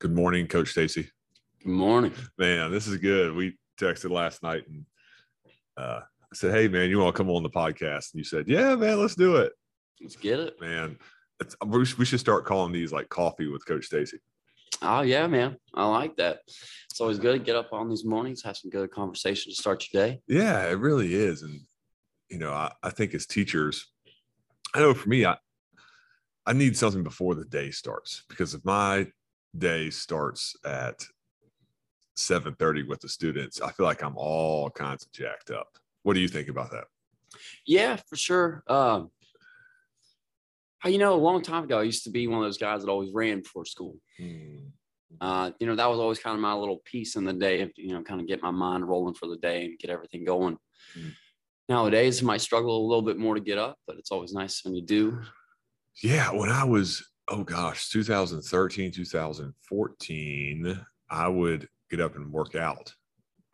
Good morning, Coach Stacy. Good morning. Man, this is good. We texted last night and uh, I said, "Hey, man, you want to come on the podcast?" And you said, "Yeah, man, let's do it." Let's get it. Man, it's, we should- we should start calling these like coffee with Coach Stacy. Oh yeah, man. I like that. It's always good to get up on these mornings, have some good conversation to start your day. Yeah, it really is. And you know, I, I think as teachers, I know for me, I I need something before the day starts because if my day starts at 7:30 with the students, I feel like I'm all kinds of jacked up. What do you think about that? Yeah, for sure. Um, you know, a long time ago, I used to be one of those guys that always ran before school. Hmm. Uh, you know, that was always kind of my little piece in the day, you know, kind of get my mind rolling for the day and get everything going. Mm. Nowadays, I might struggle a little bit more to get up, but it's always nice when you do. Yeah, when I was, oh gosh, 2013, 2014, I would get up and work out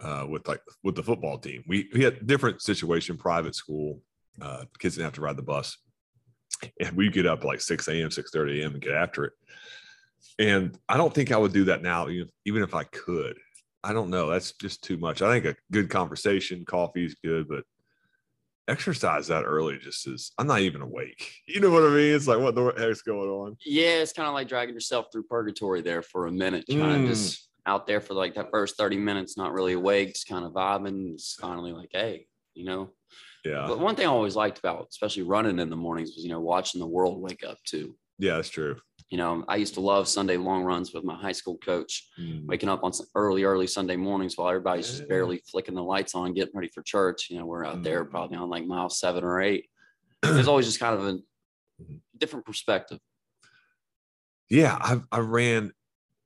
uh, with like with the football team. We we had different situation, private school. Uh, kids didn't have to ride the bus, and we get up like 6 a.m., 6 30 a.m. and get after it. And I don't think I would do that now, even even if I could. I don't know. That's just too much. I think a good conversation, coffee is good, but exercise that early just is i'm not even awake you know what i mean it's like what the heck's going on Yeah, it's kind of like dragging yourself through purgatory there for a minute, kind Mm. of just out there for like that first 30 minutes, not really awake, just kind of vibing. It's finally like, hey, you know. yeah But one thing I always liked about, especially running in the mornings, was, you know, watching the world wake up too. yeah that's true You know, I used to love Sunday long runs with my high school coach, Mm. waking up on some early, early Sunday mornings while everybody's just barely flicking the lights on, getting ready for church. You know, we're out there Mm. probably on like mile seven or eight. There's always just kind of a Mhm. different perspective. yeah i, I ran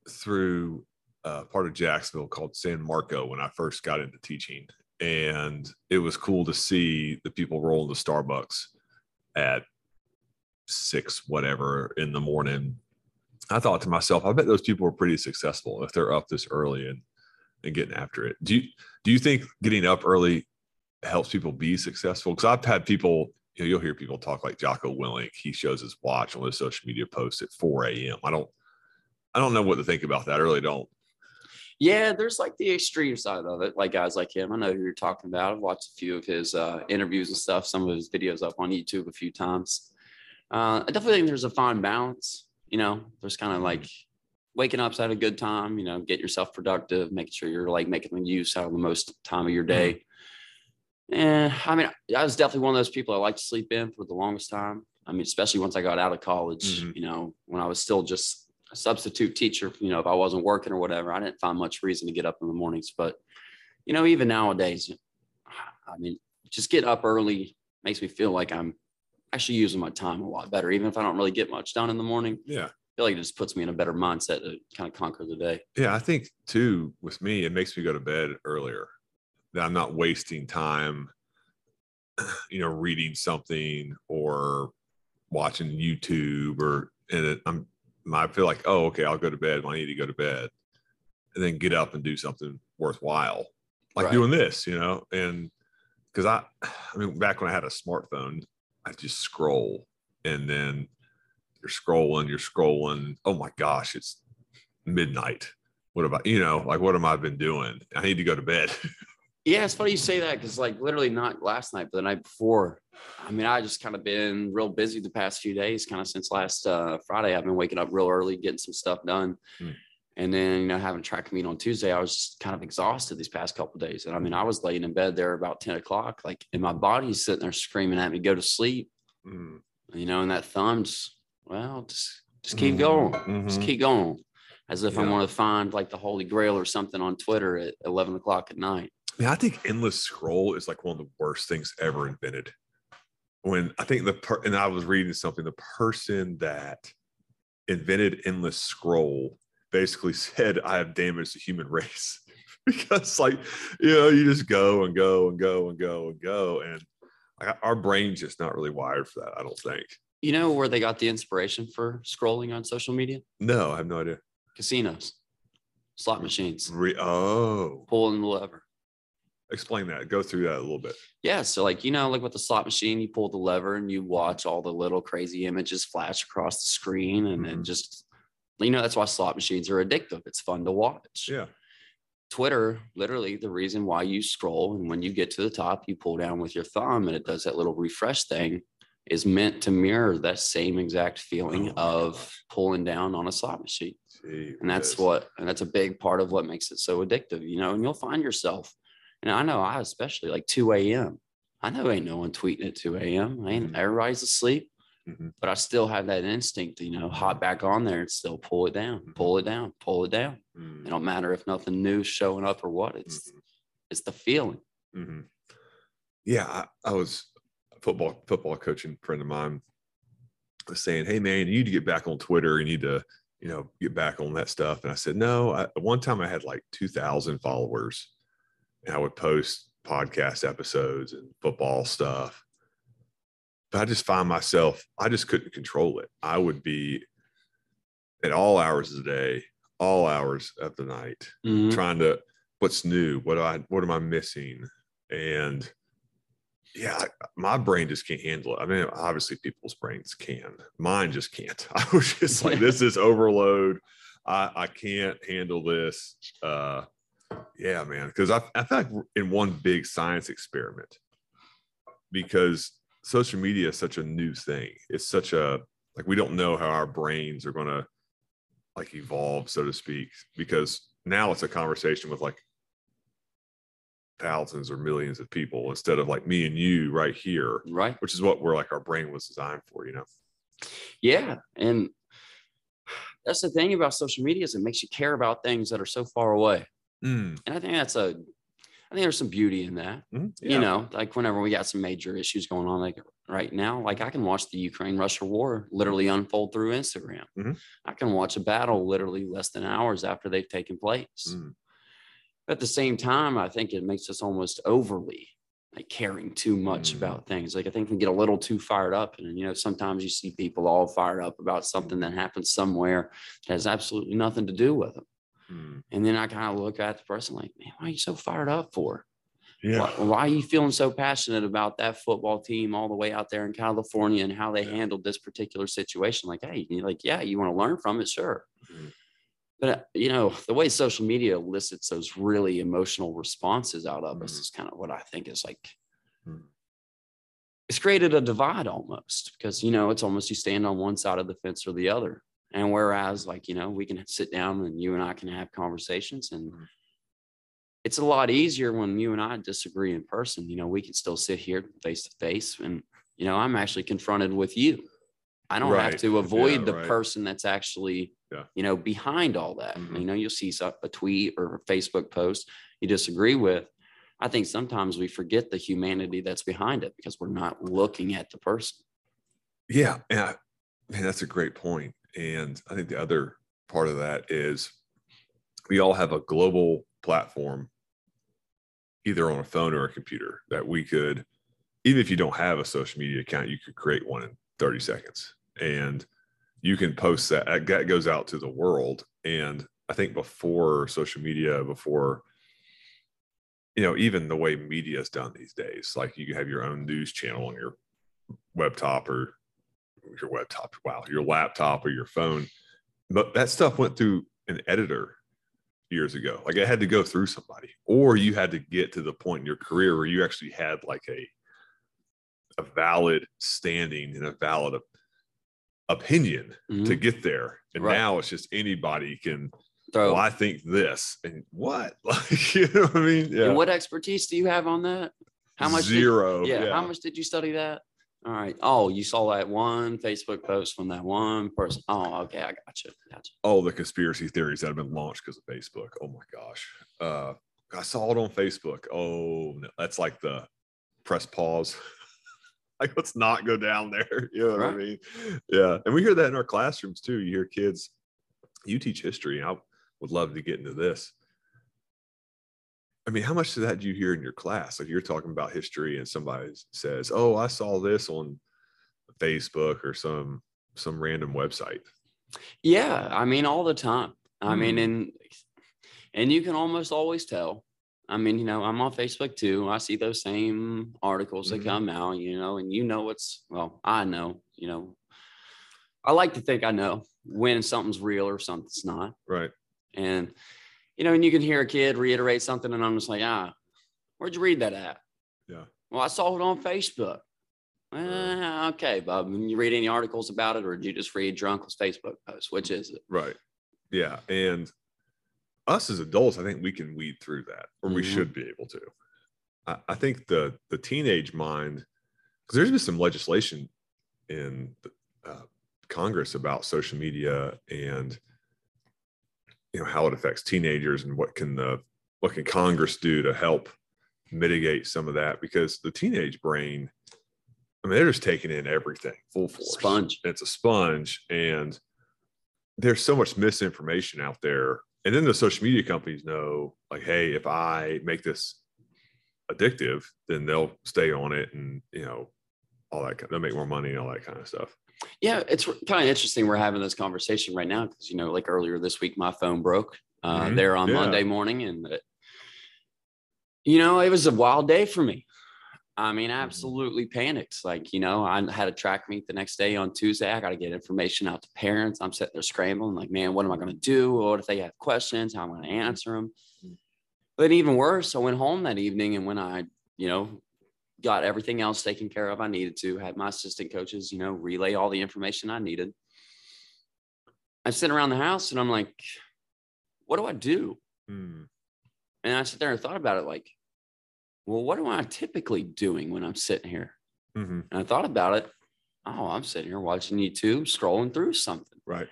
through uh, part of jacksonville called san marco when i first got into teaching and it was cool to see the people rolling to starbucks at six whatever in the morning i thought to myself i bet those people are pretty successful if they're up this early and and getting after it do you do you think getting up early helps people be successful because i've had people you know, you'll hear people talk like Jocko Willink. He shows his watch on his social media post at 4 a.m. I don't, I don't know what to think about that. I really don't. Yeah, there's like the extreme side of it, like guys like him. I know who you're talking about. I've watched a few of his uh, interviews and stuff, some of his videos up on YouTube a few times. Uh, I definitely think there's a fine balance. You know, there's kind of like waking up's at a good time, you know, get yourself productive, making sure you're like making the use out of the most time of your day. And I mean, I was definitely one of those people I like to sleep in for the longest time. I mean, especially once I got out of college, Mhm. you know, when I was still just a substitute teacher, you know, if I wasn't working or whatever, I didn't find much reason to get up in the mornings. But, you know, even nowadays, I mean, just get up early makes me feel like I'm actually using my time a lot better, even if I don't really get much done in the morning. Yeah. I feel like it just puts me in a better mindset to kind of conquer the day. Yeah. I think too, with me, it makes me go to bed earlier that I'm not wasting time, you know, reading something or watching YouTube or, and it, I'm, I feel like, oh, okay, I'll go to bed when I need to go to bed and then get up and do something worthwhile, like Right. doing this, you know, and because I, I mean, back when I had a smartphone, I just scroll and then you're scrolling, you're scrolling. Oh my gosh, it's midnight. What about, you know, like what am I been doing? I need to go to bed. Yeah, it's funny you say that because, like, literally not last night, but the night before. I mean, I just kind of been real busy the past few days, kind of since last uh, Friday. I've been waking up real early, getting some stuff done, Hmm. And then you know having track meet on Tuesday. I was just kind of exhausted these past couple days, and I mean, I was laying in bed there about ten o'clock, like, and my body's sitting there screaming at me, "Go to sleep," Mm, you know, and that thumb's, well, just just keep Mhm, going, just mhm. keep going, as if I Yeah. want to find like the Holy Grail or something on Twitter at eleven o'clock at night. Yeah, I think endless scroll is like one of the worst things ever invented. When I think the per- and I was reading something, the person that invented endless scroll basically said, "I have damaged the human race," because like you know you just go and go and go and go and go, and like, our brain's just not really wired for that. I don't think. You know where they got the inspiration for scrolling on social media? No, I have no idea. Casinos, slot machines, Re- oh, pulling the lever. explain that. Go through that a little bit. Yeah. So, like, you know, like with the slot machine, you pull the lever and you watch all the little crazy images flash across the screen and then Mhm. just you know, that's why slot machines are addictive. It's fun to watch. Yeah. Twitter, literally the reason why you scroll and when you get to the top, you pull down with your thumb and it does that little refresh thing is meant to mirror that same exact feeling Oh, of pulling down on a slot machine. Gee And that's whiz. what, and that's a big part of what makes it so addictive, you know, and you'll find yourself. And I know I especially like 2 a.m. I know ain't no one tweeting at 2 a.m. I ain't Mhm. everybody's asleep, Mhm. but I still have that instinct, to, you know, hop back on there and still pull it down, Mhm. pull it down, pull it down. Mm, It don't matter if nothing new showing up or what. It's mhm, it's the feeling. mhm. Yeah, I, I was a football football coaching friend of mine was saying, "Hey man, you need to get back on Twitter. You need to, you know, get back on that stuff." And I said, "No." I, one time I had like two thousand followers, and I would post podcast episodes and football stuff. But I just find myself, I just couldn't control it. I would be at all hours of the day, all hours of the night, Mhm. trying to what's new? What do i what am i missing? And yeah I- my brain just can't handle it. I mean obviously people's brains can. Mine just can't. I was just like this is overload. I i can't handle this. Uh yeah man because i, I feel like in one big science experiment because social media is such a new thing it's such a like we don't know how our brains are going to like evolve so to speak because now it's a conversation with like thousands or millions of people instead of like me and you right here Right. which is what we're like our brain was designed for you know Yeah. And that's the thing about social media is it makes you care about things that are so far away. Mm, And I think that's a I think there's some beauty in that. mhm, You know, like whenever we got some major issues going on, like right now, like I can watch the Ukraine Russia war literally unfold through Instagram. Mhm. I can watch a battle literally less than hours after they've taken place. Mm, At the same time, I think it makes us almost overly like caring too much Mm. about things. Like I think we get a little too fired up. And you know, sometimes you see people all fired up about something that happens somewhere that has absolutely nothing to do with them. Mm. And then I kind of look at the person like, man, why are you so fired up for? yeah Why, why are you feeling so passionate about that football team all the way out there in California and how they Yeah. handled this particular situation? Like, hey, you're like, yeah, you want to learn from it, sure. Mhm. But uh, you know, the way social media elicits those really emotional responses out of us Mhm. is kind of what I think is like Mhm. it's created a divide almost because you know it's almost you stand on one side of the fence or the other. And whereas, like, you know, we can sit down and you and I can have conversations and Mhm. it's a lot easier when you and I disagree in person. You know, we can still sit here face to face and, you know, I'm actually confronted with you. I don't have to avoid Yeah, the right. person that's actually, Yeah. you know, behind all that. Mhm. You know, you'll see a tweet or a Facebook post you disagree with. I think sometimes we forget the humanity that's behind it because we're not looking at the person. Yeah, man, that's a great point. And I think the other part of that is we all have a global platform, either on a phone or a computer, that we could, even if you don't have a social media account, you could create one in 30 seconds. And you can post that. That goes out to the world. And I think before social media, before you know, even the way media is done these days, like you have your own news channel on your web top or your web top, wow, your laptop or your phone. But that stuff went through an editor years ago. Like it had to go through somebody, or you had to get to the point in your career where you actually had like a a valid standing and a valid op- opinion to Mhm. get there. And Right. now it's just anybody can Throw. well, I think this and what? Like, you know what I mean? Yeah. And what expertise do you have on that? How much? did- Zero. yeah, How much did you study that? All right. Oh, you saw that one Facebook post from that one person. Oh, okay. I got you. Gotcha. all the conspiracy theories that have been launched because of Facebook. Oh my gosh. Uh, I saw it on Facebook. Oh, no, that's like the press pause. like, let's not go down there. You know what I mean? Yeah. And we hear that in our classrooms too. You hear kids, you teach history. I would love to get into this. I mean, how much of that do you hear in your class? Like you're talking about history and somebody says, Oh, I saw this on Facebook or some some random website. Yeah, I mean, all the time. I mean, Hmm. and and you can almost always tell. I mean, you know, I'm on Facebook too. I see those same articles that come out, you know, and you know what's well, I know, you know, I like to think I know when something's real or something's not. Right. And, you know, and you can hear a kid reiterate something, and I'm just like, ah, where'd you read that at? Yeah. Well, I saw it on Facebook. Uh, okay, Bob. Did you read any articles about it, or did you just read your uncle's Facebook post? Which is it? Right. Yeah. And us as adults, I think we can weed through that, or we Mhm. should be able to. I, I think the the teenage mind, because there's been some legislation in the, uh, Congress about social media and you know how it affects teenagers and what can the what can Congress do to help mitigate some of that because the teenage brain, I mean, they're just taking in everything full force. Sponge. It's a sponge, and there's so much misinformation out there. And then the social media companies know, like, hey, if I make this addictive, then they'll stay on it, and you know, all that. kind- They'll make more money and all that kind of stuff. Yeah, it's kind of interesting. We're having this conversation right now because you know, like earlier this week, my phone broke uh, Mhm. there on Yeah. Monday morning, and it, you know, it was a wild day for me. I mean, Mm-hmm. absolutely panicked. Like, you know, I had a track meet the next day on Tuesday. I got to get information out to parents. I'm sitting there scrambling, like, man, what am I going to do? What if they have questions? How am I going to answer them? But even worse, I went home that evening, and when I, you know, got everything else taken care of I needed to, had my assistant coaches, you know, relay all the information I needed. I'm sitting around the house and I'm like, what do I do? Hmm. And I sit there and thought about it like, well, what am I typically doing when I'm sitting here? Mhm. And I thought about it. Oh, I'm sitting here watching YouTube, scrolling through something. Right.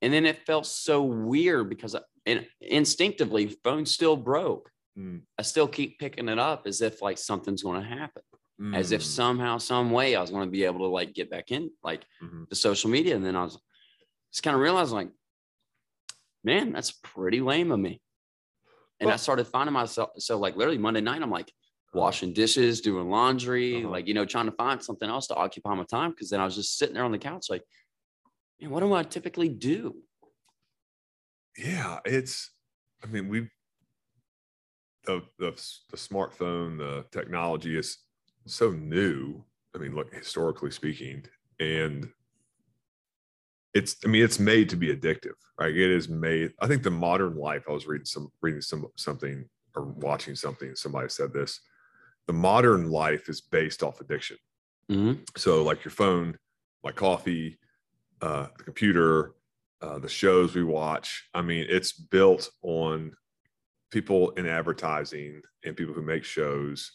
And then it felt so weird because I, and instinctively, phone still broke. Mm. I still keep picking it up as if like something's going to happen, as if Mm. somehow, some way I was going to be able to like get back in like Mhm. the social media. And then I was just kind of realizing like, man, that's pretty lame of me. And I started finding myself. So like literally Monday night, I'm like washing dishes, doing laundry, Uh-huh. like, you know, trying to find something else to occupy my time. Cause then I was just sitting there on the couch, like, man, what do I typically do? yeah it's i mean we the, the the smartphone the technology is so new i mean look historically speaking and it's i mean it's made to be addictive right it is made i think the modern life i was reading some reading some something or watching something somebody said this the modern life is based off addiction Mhm. so like your phone my coffee uh the computer uh the shows we watch i mean it's built on people in advertising and people who make shows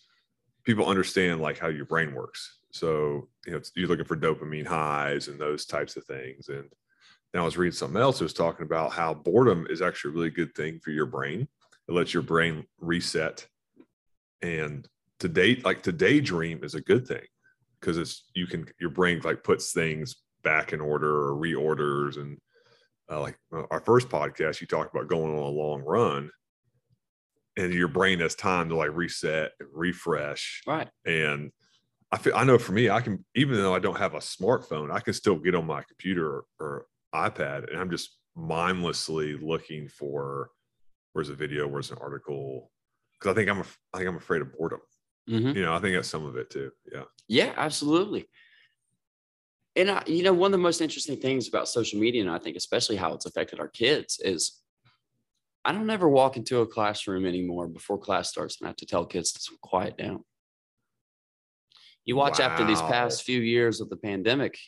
people understand like how your brain works. So you know you're looking for dopamine highs and those types of things. And then i was reading something else that was talking about how boredom is actually a really good thing for your brain. It lets your brain reset. And to date like to daydream is a good thing because it's you can your brain like puts things back in order or reorders. And uh, like uh, our first podcast you talked about going on a long run and your brain has time to like reset and refresh Right. and i feel i know for me i can even though i don't have a smartphone i can still get on my computer or, or ipad and i'm just mindlessly looking for where's a video where's an article because i think I'm I think i'm afraid of boredom Mhm. you know i think that's some of it too yeah Yeah, absolutely. And I, you know, one of the most interesting things about social media, and I think especially how it's affected our kids, is I don't ever walk into a classroom anymore before class starts and I have to tell kids to quiet down. You watch after these past few years of the pandemic,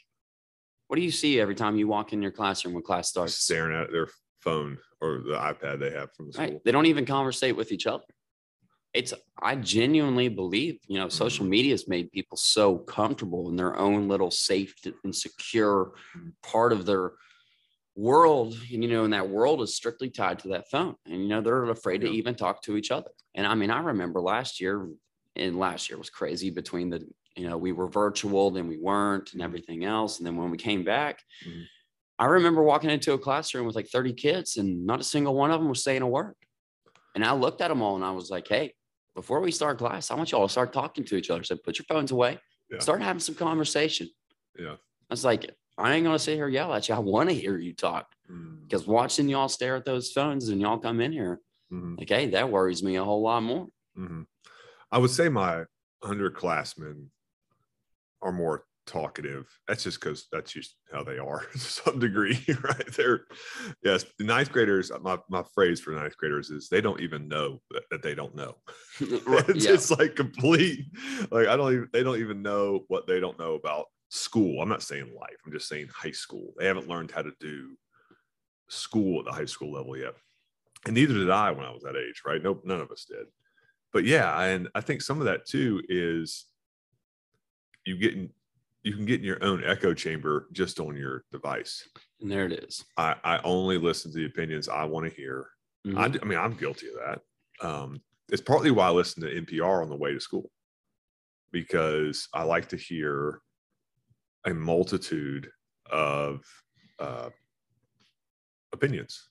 what do you see every time you walk in your classroom when class starts? staring at their phone or the ipad they have from the school Right. They don't even conversate with each other. It's I genuinely believe, you know, social Mhm. media has made people so comfortable in their own little safe and secure Mhm. part of their world. And you know, and that world is strictly tied to that phone. And you know, they're afraid to even talk to each other. And I mean, I remember last year, and last year was crazy between the, you know, we were virtual, then we weren't, and Mhm. everything else. And then when we came back, Mhm. I remember walking into a classroom with like 30 kids and not a single one of them was saying a word. And I looked at them all and I was like, hey, before we start class, I want you all to start talking to each other. So put your phones away, Yeah. start having some conversation. Yeah. I was like, I ain't gonna sit here yell at you. I want to hear you talk Mm, because watching y'all stare at those phones and y'all come in here, mhm, like, hey, that worries me a whole lot more. mhm. i would say my underclassmen are more talkative. That's just because that's just how they are to some degree, right? They're yes, ninth graders. My my phrase for ninth graders is they don't even know that, that they don't know. it's, yeah. it's like complete. Like I don't even they don't even know what they don't know about school. I'm not saying life. I'm just saying high school. They haven't learned how to do school at the high school level yet, and neither did I when I was that age. Right? Nope, none of us did. But yeah, and I think some of that too is you getting you can get in your own echo chamber just on your device. And there it is. I, I only listen to the opinions I want to hear. Mhm. I, I mean, I'm guilty of that. Um, it's partly why I listen to NPR on the way to school because I like to hear a multitude of uh, opinions.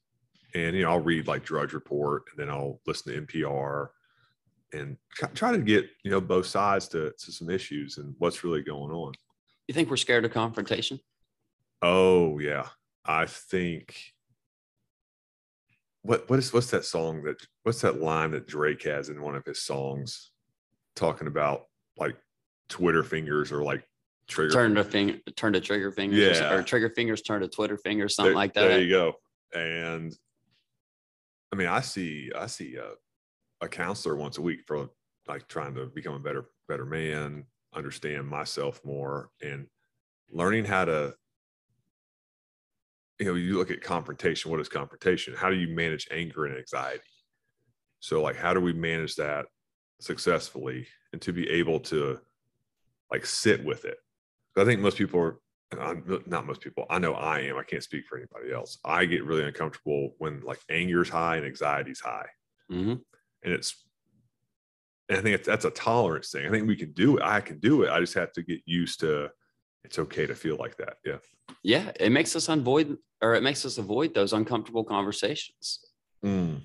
And, you know, I'll read like Drudge Report and then I'll listen to NPR and try- to get, you know, both sides to, to some issues and what's really going on. You think we're scared of confrontation? Oh yeah, I think. What what is what's that song that what's that line that Drake has in one of his songs, talking about like Twitter fingers or like trigger. Turn to finger, turn to trigger fingers, or Yeah. or trigger fingers turn to Twitter fingers, something there, like that. There you go. And I mean, I see I see a, a counselor once a week for like trying to become a better better man, understand myself more, and learning how to. You know, you look at confrontation. What is confrontation? How do you manage anger and anxiety? So, like, how do we manage that successfully and to be able to like sit with it? I think most people are I'm not most people. I know I am. I can't speak for anybody else. I get really uncomfortable when like anger's high and anxiety's high, Mhm. and it's. And I think it's, that's a tolerance thing. I think we can do it. I can do it. I just have to get used to. It's okay to feel like that. Yeah. Yeah, it makes us avoid, or it makes us avoid those uncomfortable conversations. Mm.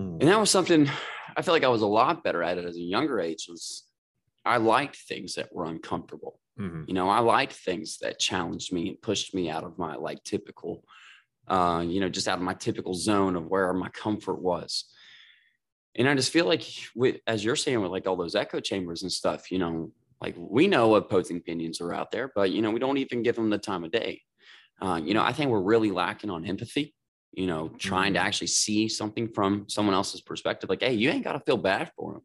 Mm. And that was something I feel like I was a lot better at it as a younger age. Was I liked things that were uncomfortable. Mhm. You know, I liked things that challenged me and pushed me out of my like typical, uh, you know, just out of my typical zone of where my comfort was. And I just feel like, with, as you're saying, with like all those echo chambers and stuff, you know, like we know opposing opinions are out there, but you know, we don't even give them the time of day. Uh, you know, I think we're really lacking on empathy. You know, trying to actually see something from someone else's perspective. Like, hey, you ain't got to feel bad for them.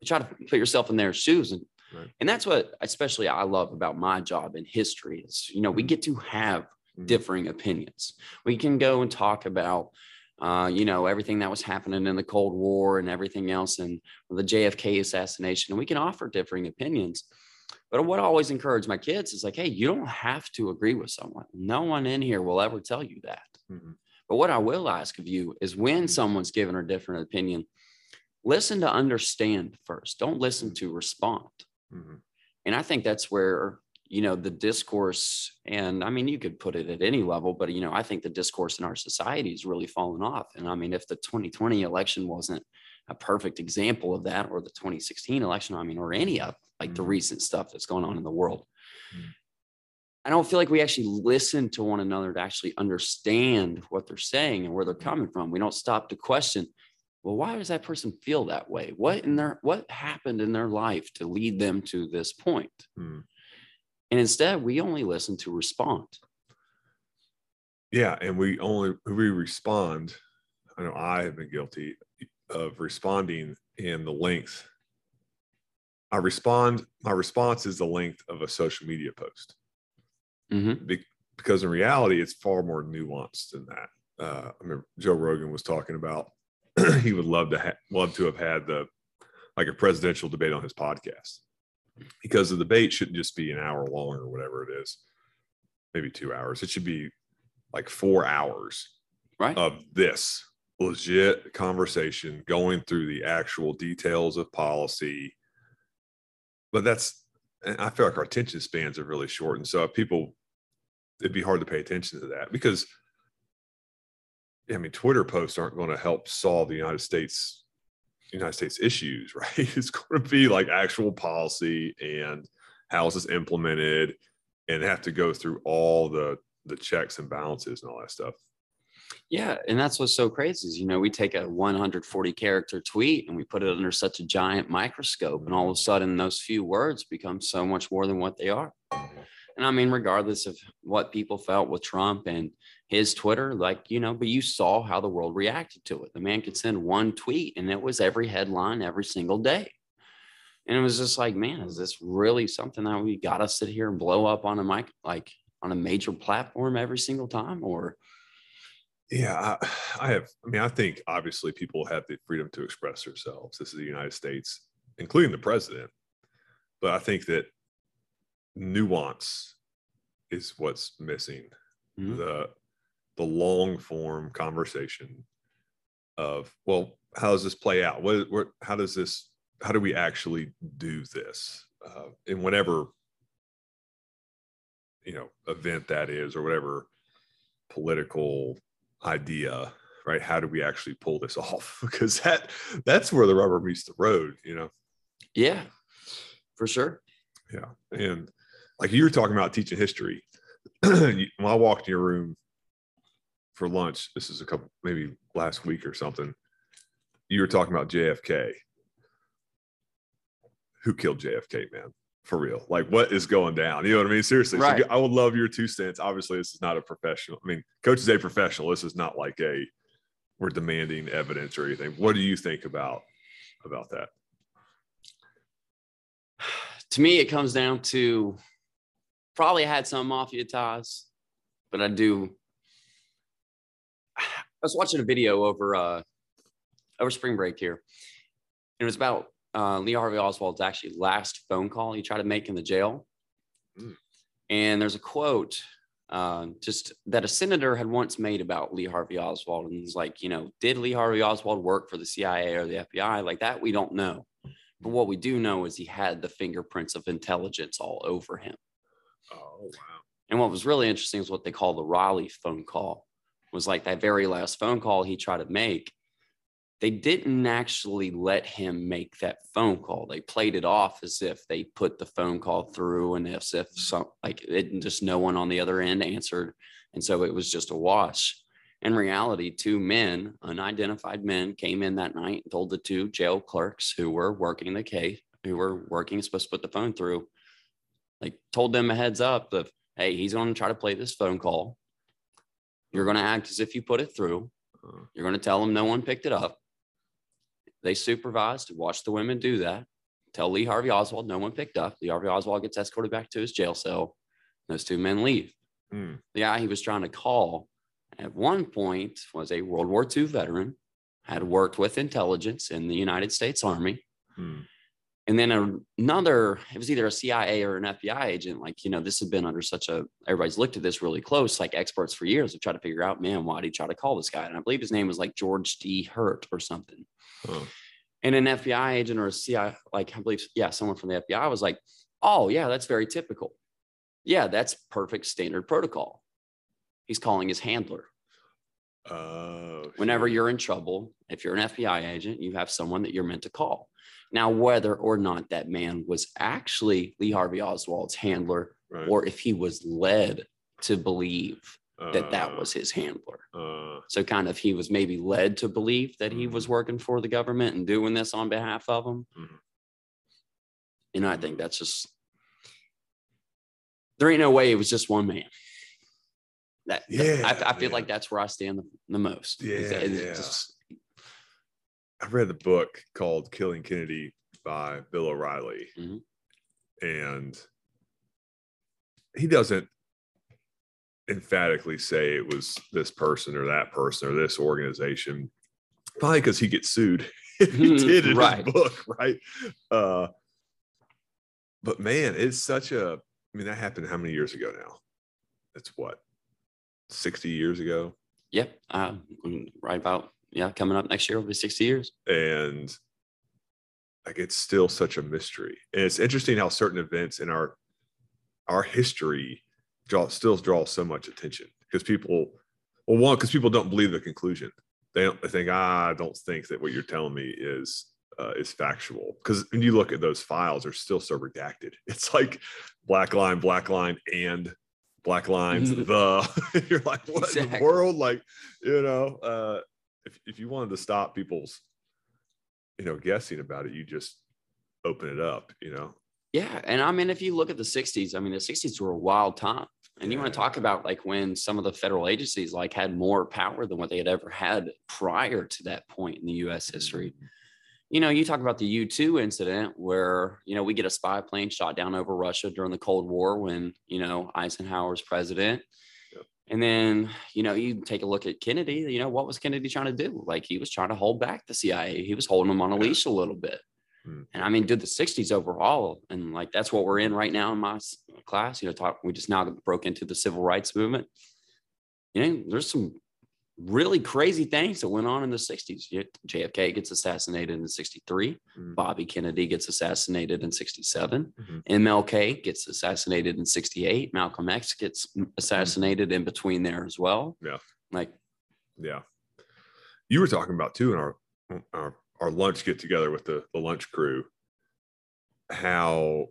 You try to put yourself in their shoes and Right. and that's what especially I love about my job in history is, you know, we get to have Mhm. differing opinions. We can go and talk about, uh, you know, everything that was happening in the Cold War and everything else and the JFK assassination. And we can offer differing opinions. But what I always encourage my kids is like, hey, you don't have to agree with someone. No one in here will ever tell you that. Mhm. But what I will ask of you is when someone's given a different opinion, listen to understand first. Don't listen to respond. Mhm. And I think that's where, you know, the discourse, and I mean, you could put it at any level, but, you know, I think the discourse in our society has really fallen off. And I mean, if the 2020 election wasn't a perfect example of that, or the 2016 election, I mean, or any of like the Mhm. recent stuff that's going on in the world, Mhm. I don't feel like we actually listen to one another to actually understand what they're saying and where they're coming from. We don't stop to question, well, why does that person feel that way? What in their what happened in their life to lead them to this point? Mm. And instead, we only listen to respond. Yeah, and we only we respond. I know I have been guilty of responding in the length. I respond. My response is the length of a social media post. Mhm. Be- because in reality, it's far more nuanced than that. Uh, I mean Joe Rogan was talking about he would love to ha- love to have had the like a presidential debate on his podcast because the debate shouldn't just be an hour long or whatever it is, maybe two hours. It should be like four hours Right. of this legit conversation going through the actual details of policy. But that's, and I feel like our attention spans are really short. And so if people, it'd be hard to pay attention to that because, I mean, Twitter posts aren't going to help solve the United States, United States issues, right? It's going to be like actual policy and how is this implemented and have to go through all the the checks and balances and all that stuff. Yeah. And that's what's so crazy is, you know, we take a 140 character tweet and we put it under such a giant microscope, and all of a sudden those few words become so much more than what they are. And I mean, regardless of what people felt with Trump and his Twitter, like, you know, but you saw how the world reacted to it. The man could send one tweet and it was every headline every single day. And it was just like, man, is this really something that we got to sit here and blow up on a mic, like on a major platform every single time? Or, yeah, I, I have. I mean, I think obviously people have the freedom to express themselves. This is the United States, including the president. But I think that nuance is what's missing. Mhm. The the long form conversation of well, how does this play out? What, what how does this how do we actually do this uh, in whatever you know event that is or whatever political idea right how do we actually pull this off because that that's where the rubber meets the road you know yeah, for sure. yeah and like you were talking about teaching history. When i walked in your room for lunch this is a couple maybe last week or something you were talking about jfk who killed jfk man? For real. Like what is going down? You know what i mean? Seriously. So i would love your two cents. Obviously this is not a professional i mean coach is a professional. This is not like a we're demanding evidence or anything. What do you think about about that? To me, it comes down to probably had some mafia ties, but I do. I was watching a video over uh over spring break here. and It was about uh, Lee Harvey Oswald's actually last phone call he tried to make in the jail, Mm. and there's a quote uh, just that a senator had once made about Lee Harvey Oswald, and he's like, you know, did Lee Harvey Oswald work for the CIA or the FBI? Like that, we don't know. But what we do know is he had the fingerprints of intelligence all over him. Oh wow And what was really interesting is what they call the Raleigh phone call was like that very last phone call he tried to make. They didn't actually let him make that phone call. They played it off as if they put the phone call through and as if some like it just no one on the other end answered. And so it was just a wash. In reality, two men, unidentified men, came in that night and told the two jail clerks who were working the case, who were working, supposed to put the phone through, like told them a heads up of, hey, he's going to try to play this phone call. You're going to act as if you put it through. Uh, You're going to tell them no one picked it up. They supervised, watched the women do that. Tell Lee Harvey Oswald no one picked up. Lee Harvey Oswald gets escorted back to his jail cell. Those two men leave. hmm, The guy he was trying to call at one point was a World War II veteran, had worked with intelligence in the United States Army. hmm. And then another, it was either a CIA or an FBI agent. Like, you know, this had been under such a, everybody's looked at this really close, like experts for years have tried to figure out, man, why did he try to call this guy? And I believe his name was like George D. Hurt or something. And an FBI agent or a CIA, like I believe, yeah, someone from the FBI was like, oh, yeah, that's very typical. Yeah, that's perfect standard protocol. He's calling his handler. Oh, Whenever you're in trouble, if you're an FBI agent, you have someone that you're meant to call. Now, whether or not that man was actually Lee Harvey Oswald's handler, Right. or if he was led to believe that that Uh, was his handler. uh, So, kind of, he was maybe led to believe that he was Mhm. working for the government and doing this on behalf of them. Mhm. know, I think that's just, there ain't no way it was just one man. That, that- Yeah, I, I feel man. like that's where I stand the, the most. Yeah, that it's yeah. just- I read the book called Killing Kennedy by Bill O'Reilly. Mhm. And he doesn't emphatically say it was this person or that person or this organization. Probably because he gets sued if he did in Right. his book, right? Uh, but man, it's such a I mean, that happened how many years ago now? It's what, 60 years ago? Yep. Uh, right about, yeah, coming up next year will be 60 years. and like it's still such a mystery. And it's interesting how certain events in our our history draw still draw so much attention. Because people well one because people don't believe the conclusion. They don't they think ah, i don't think that what you're telling me is uh, is factual. Because when you look at those files they're still so redacted. It's like black line black line and black lines the you're like what in the world? Like you know uh if, if you wanted to stop people's you know guessing about it you just open it up you know Yeah. And I mean, if you look at the 60s, I mean, the 60s were a wild time. And you want to talk about like when some of the federal agencies like had more power than what they had ever had prior to that point in the US history. Mm-hmm. You know, you talk about the U2 incident where, you know, we get a spy plane shot down over Russia during the Cold War when, you know, Eisenhower's president. And then, you know, you take a look at Kennedy, you know, what was Kennedy trying to do? Like he was trying to hold back the CIA. He was holding them on a leash a little bit. Hmm. And I mean, did the 60s overall. And like that's what we're in right now in my class. You know, talk we just now broke into the civil rights movement. You know, there's some really crazy things that went on in the 60s. JFK gets assassinated in 63. Mhm. Bobby Kennedy gets assassinated in 67. Mhm. MLK gets assassinated in 68. Malcolm X gets assassinated in between there as well. Yeah. Like, Yeah. You were talking about too in our our, our lunch get together with the, the lunch crew, how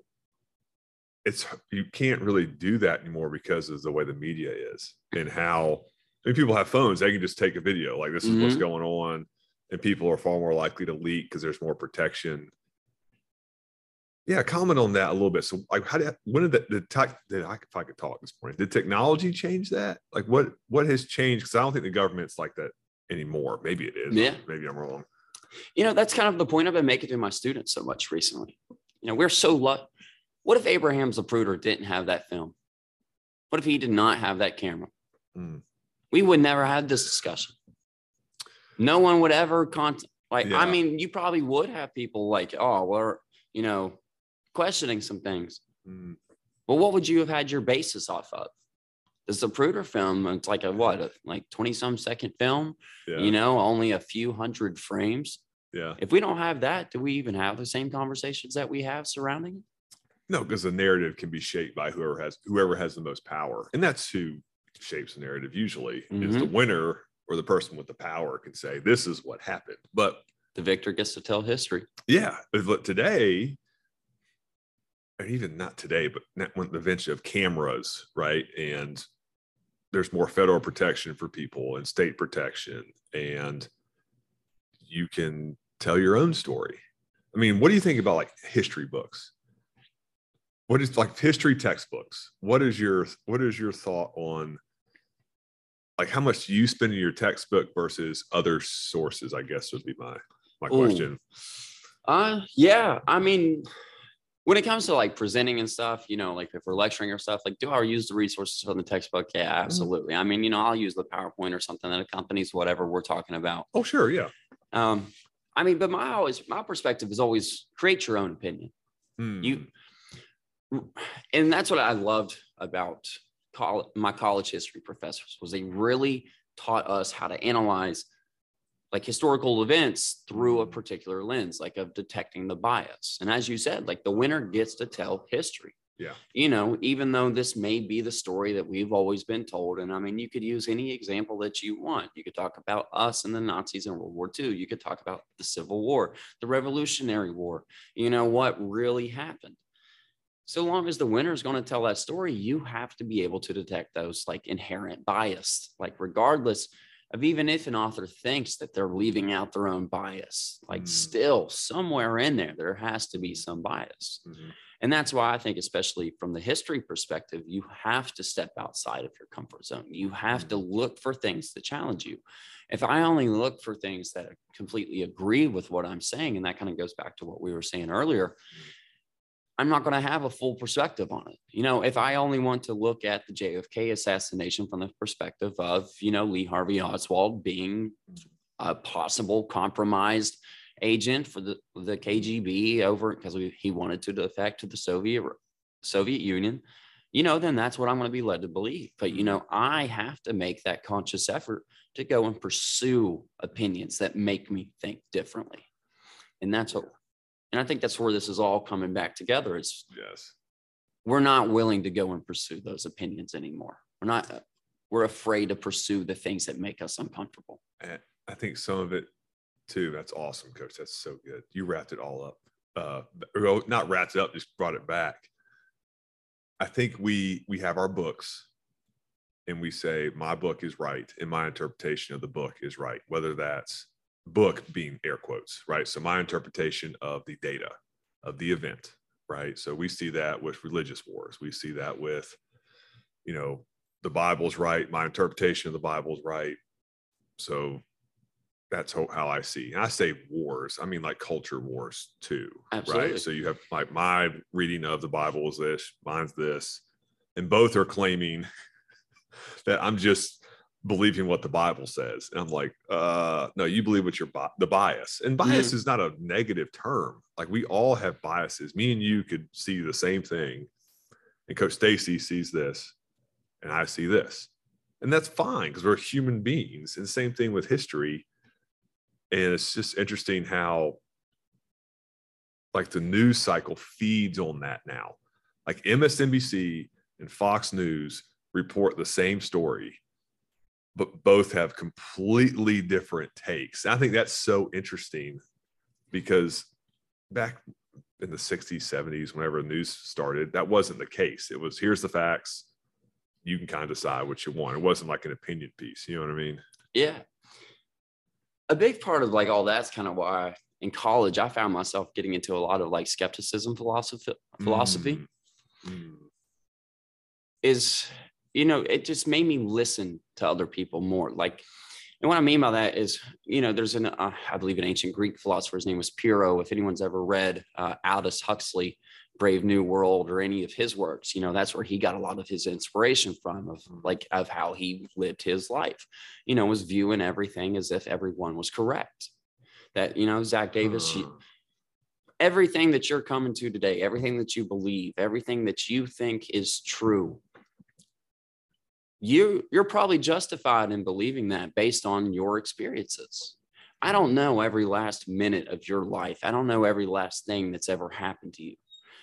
it's you can't really do that anymore because of the way the media is and how I mean, people have phones, they can just take a video like this is what's Mhm. going on, and people are far more likely to leak because there's more protection. Yeah, comment on that a little bit. So, like, how did when did the, the tech did I if I could talk this morning? Did technology change that? Like, what what has changed? Because I don't think the government's like that anymore. Maybe it is. Yeah. Maybe I'm wrong. you know, that's kind of the point I've been making to my students so much recently. You know, we're so lucky. What if Abraham Zapruder didn't have that film? What if he did not have that camera? Mm. We would never have this discussion. No one would ever contact. Like, Yeah. I mean, you probably would have people like, oh, we're, you know, questioning some things. Mm. Well, what would you have had your basis off of? The Zapruder film, it's like a what, a, like 20 some second film, Yeah. you know, only a few hundred frames. yeah. If we don't have that, do we even have the same conversations that we have surrounding it? No, because the narrative can be shaped by whoever has whoever has the most power, and that's who shapes the narrative. Usually, is the mm-hmm. winner or the person with the power can say this is what happened. But The victor gets to tell history. yeah, but today, and even not today, but not when the invention of cameras, right? And there's more federal protection for people and state protection, and you can tell your own story. I mean, what do you think about like history books? What is like history textbooks? What is your what is your thought on like how much do you spend in your textbook versus other sources? I guess would be my my Ooh. question. Uh yeah. I mean, when it comes to like presenting and stuff, you know, like if we're lecturing or stuff, like do I use the resources from the textbook? Yeah, absolutely. I mean, you know, I'll use the PowerPoint or something that accompanies whatever we're talking about. Oh, sure, yeah. Um, I mean, but my always my perspective is always create your own opinion. Hmm. you and that's what i loved about college, my college history professors was they really taught us how to analyze like historical events through a particular lens like of detecting the bias. And as you said like the winner gets to tell history. Yeah. you know even though this may be the story that we've always been told and i mean you could use any example that you want. You could talk about us and the nazis in world war ii you could talk about the civil war the revolutionary war. You know what really happened so long as the winner is going to tell that story you have to be able to detect those like inherent bias like regardless of even if an author thinks that they're leaving out their own bias like Mm. still somewhere in there there has to be some bias. Mhm. and that's why i think especially from the history perspective you have to step outside of your comfort zone. You have to look for things that challenge you. If i only look for things that completely agree with what i'm saying and that kind of goes back to what we were saying earlier I'm not going to have a full perspective on it. You know, if I only want to look at the JFK assassination from the perspective of, you know, Lee Harvey Oswald being a possible compromised agent for the, the KGB over because he wanted to defect to the Soviet Soviet Union, you know, then that's what I'm going to be led to believe. But you know, I have to make that conscious effort to go and pursue opinions that make me think differently. And that's what and I think that's where this is all coming back together. It's Yes. we're not willing to go and pursue those opinions anymore. We're not, we're afraid to pursue the things that make us uncomfortable. And I think some of it too. That's awesome, coach. That's so good. You wrapped it all up. Uh, or not wrapped it up, just brought it back. I think we we have our books, and we say my book is right, and my interpretation of the book is right. Whether that's book being air quotes, right? So my interpretation of the data of the event right? So we see that with religious wars. We see that with, you know, the Bible's right, my interpretation of the Bible's right. So that's how, how I see. And I say wars, I mean like culture wars too, Absolutely. right? So you have like my reading of the Bible is this, mine's this, and both are claiming that I'm just believing what the Bible says. And I'm like, uh, no, you believe what your bi- the bias. And bias is not a negative term. Like we all have biases. Me and you could see the same thing. And Coach Stacy sees this, and I see this. And that's fine because we're human beings. And same thing with history. And it's just interesting how like the news cycle feeds on that now. Like MSNBC and Fox News report the same story but both have completely different takes. and I think that's so interesting because back in the 60s, 70s, whenever the news started, that wasn't the case. It was here's the facts. You can kind of decide what you want. It wasn't like an opinion piece. You know what I mean? Yeah. A big part of like all that's kind of why in college I found myself getting into a lot of like skepticism philosophy philosophy Mm. Mm. is you know, it just made me listen to other people more. Like, and what I mean by that is, you know, there's an, uh, I believe an ancient Greek philosopher, his name was Pyrrho. If anyone's ever read uh, Aldous Huxley, Brave New World, or any of his works, you know, that's where he got a lot of his inspiration from, of like, of how he lived his life, you know, was viewing everything as if everyone was correct. That, you know, Zach Davis, you, Uh, everything that you're coming to today, everything that you believe, everything that you think is true, you you're probably justified in believing that based on your experiences. I don't know every last minute of your life. I don't know every last thing that's ever happened to you.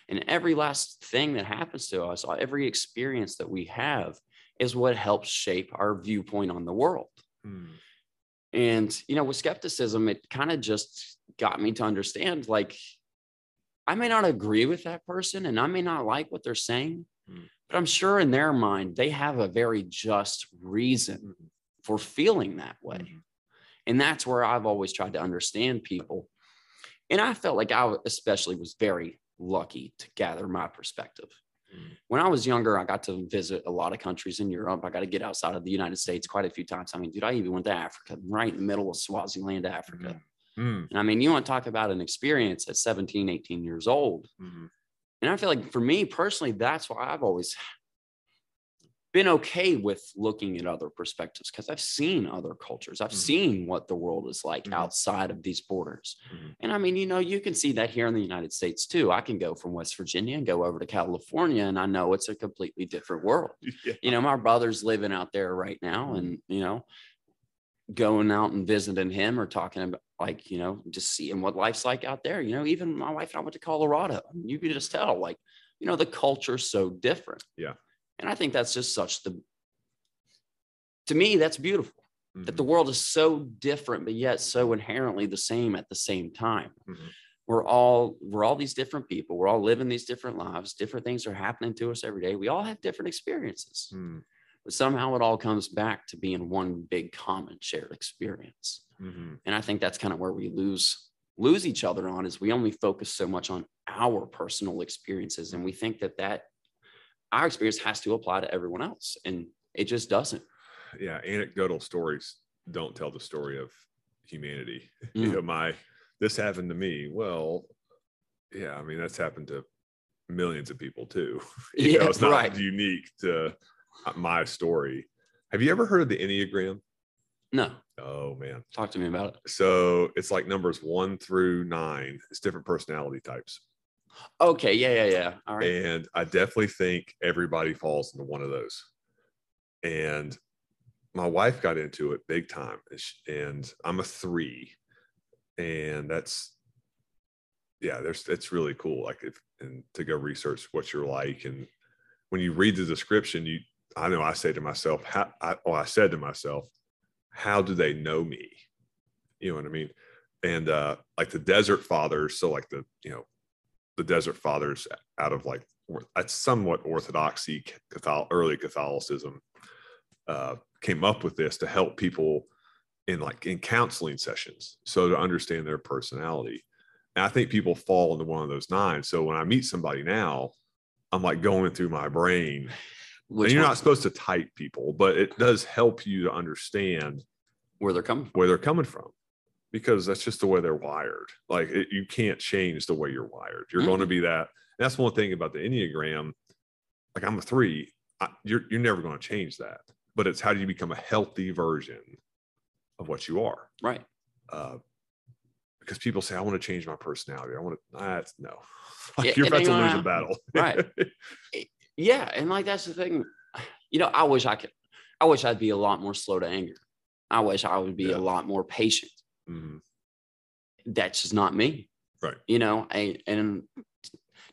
And every last thing that happens to us, every experience that we have is what helps shape our viewpoint on the world. mm, And, you know, with skepticism, it kind of just got me to understand like, I may not agree with that person and I may not like what they're saying, Mm. But I'm sure in their mind, they have a very just reason Mhm. for feeling that way. Mhm. And that's where I've always tried to understand people. And I felt like I especially was very lucky to gather my perspective. Mm. When I was younger, I got to visit a lot of countries in Europe. I got to get outside of the United States quite a few times. I mean, dude, I even went to Africa, right in the middle of Swaziland, Africa. Mm. And I mean, you want to talk about an experience at 17, 18 years old. Mhm. And I feel like for me personally, that's why I've always been okay with looking at other perspectives because I've seen other cultures. I've Mhm. seen what the world is like Mhm. outside of these borders. Mhm. And I mean, you know, you can see that here in the United States too. I can go from West Virginia and go over to California, and I know it's a completely different world. Yeah. You know, my brother's living out there right now, and you know, going out and visiting him or talking about like, you know, just seeing what life's like out there. You know, even my wife and I went to Colorado. and You could just tell, like, you know, the culture's so different. Yeah. And I think that's just such the to me, that's beautiful that the Mhm. world is so different, but yet so inherently the same at the same time. Mhm. We're all we're all these different people. We're all living these different lives. Different things are happening to us every day. We all have different experiences, Mm. But somehow it all comes back to being one big common shared experience. Mhm. And I think that's kind of where we lose lose each other on is we only focus so much on our personal experiences and we think that that our experience has to apply to everyone else and it just doesn't. yeah anecdotal stories don't tell the story of humanity you Mm. know my this happened to me well yeah i mean that's happened to millions of people too you know Yeah, it's not right. unique to Uh, my story have you ever heard of the enneagram No, oh man talk to me about it. so it's like numbers one through nine it's different personality types Okay, yeah, yeah, yeah. All right. And I definitely think everybody falls into one of those. And my wife got into it big time. And I'm a three. And that's, yeah, there's, it's really cool. Like, if, and to go research what you're like. And when you read the description, you, I know I say to myself, how, I, oh, I said to myself, how do they know me? You know what I mean? And uh, like the desert fathers, so like the, you know, the desert fathers out of like or- that's somewhat orthodoxy Catholic, early Catholicism uh, came up with this to help people in like in counseling sessions, so to understand their personality. And I think people fall into one of those nine. So when I meet somebody now, I'm like going through my brain. Which and you're not supposed to type people, but it does help you to understand where they're coming from. where they're coming from because that's just the way they're wired. Like it, you can't change the way you're wired. You're going to be that. That's one thing about the Enneagram. Like I'm a three, I, you're, you're never going to change that. But it's how do you become a healthy version of what you are? Right. Uh, because people say, I want to change my personality. I want to, that's no. Like Yeah, you're about to lose a battle. Right. Yeah. And like that's the thing. You know, I wish I could I wish I'd be a lot more slow to anger. I wish I would be Yeah. a lot more patient. Mhm. That's just not me. Right. You know, I and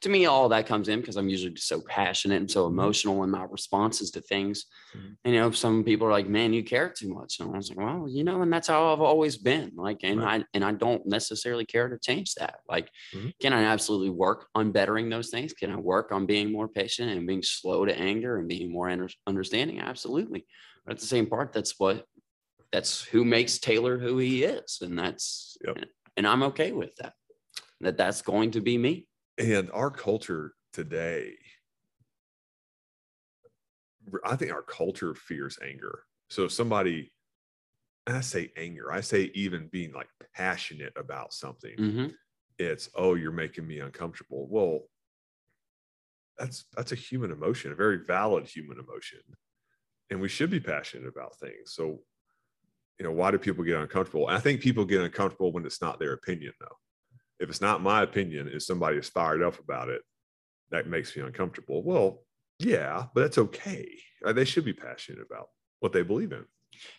to me, all that comes in because I'm usually just so passionate and so emotional in my responses to things. Mhm. And you know, some people are like, "Man, you care too much," and I was like, "Well, you know," and that's how I've always been. Like, and Right. I and I don't necessarily care to change that. Like, Mhm. can I absolutely work on bettering those things? Can I work on being more patient and being slow to anger and being more under, understanding? Absolutely. But at the same part, that's what that's who makes Taylor who he is, and that's Yep. and I'm okay with that. That that's going to be me. And our culture today, I think our culture fears anger. So if somebody, I say anger, I say even being like passionate about something, Mhm. it's oh, you're making me uncomfortable. Well, that's that's a human emotion, a very valid human emotion. And we should be passionate about things. So, you know, why do people get uncomfortable? I think people get uncomfortable when it's not their opinion, though. If it's not my opinion, if somebody is fired up about it, that makes me uncomfortable. Well, yeah, but that's okay. Uh, They should be passionate about what they believe in.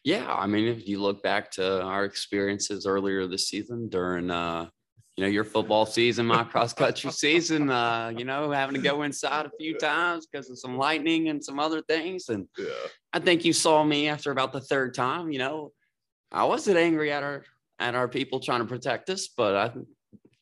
Yeah, I mean, if you look back to our experiences earlier this season during, uh, you know, your football season, my cross country season, uh, you know, having to go inside a few times because of some lightning and some other things, and Yeah. I think you saw me after about the third time. You know, I wasn't angry at our at our people trying to protect us, but I,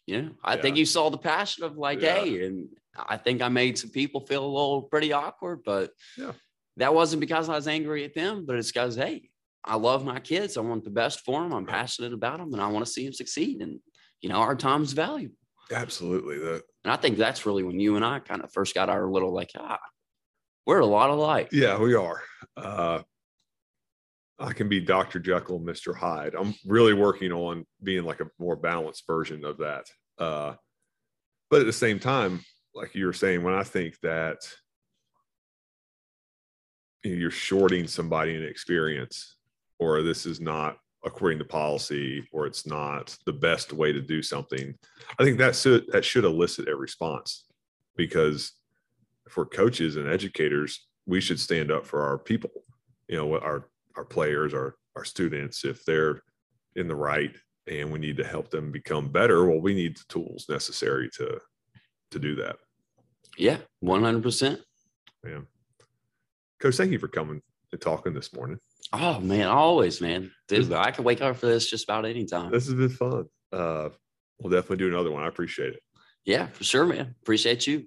you know, I think you saw the passion of like, Yeah. hey, and I think I made some people feel a little pretty awkward, but Yeah. that wasn't because I was angry at them, but it's because hey, I love my kids. I want the best for them. I'm Right. passionate about them, and I want to see them succeed. And you know, our time's valuable. Absolutely. The, And I think that's really when you and I kind of first got our little like, ah, we're a lot alike. Yeah, we are. Uh, I can be Dr. Jekyll Mr. Hyde. I'm really working on being like a more balanced version of that. Uh, but at the same time, like you were saying, when I think that you're shorting somebody an experience, or this is not according to policy, or it's not the best way to do something, I think that should that should elicit a response because for coaches and educators, we should stand up for our people. You know, what our our players, our our students, if they're in the right and we need to help them become better, well, we need the tools necessary to to do that. Yeah, one hundred percent. Yeah. Coach, thank you for coming and talking this morning. Oh man, always, man. Dude, I could wake up for this just about any time. This has been fun. Uh, we'll definitely do another one. I appreciate it. Yeah, for sure, man. Appreciate you.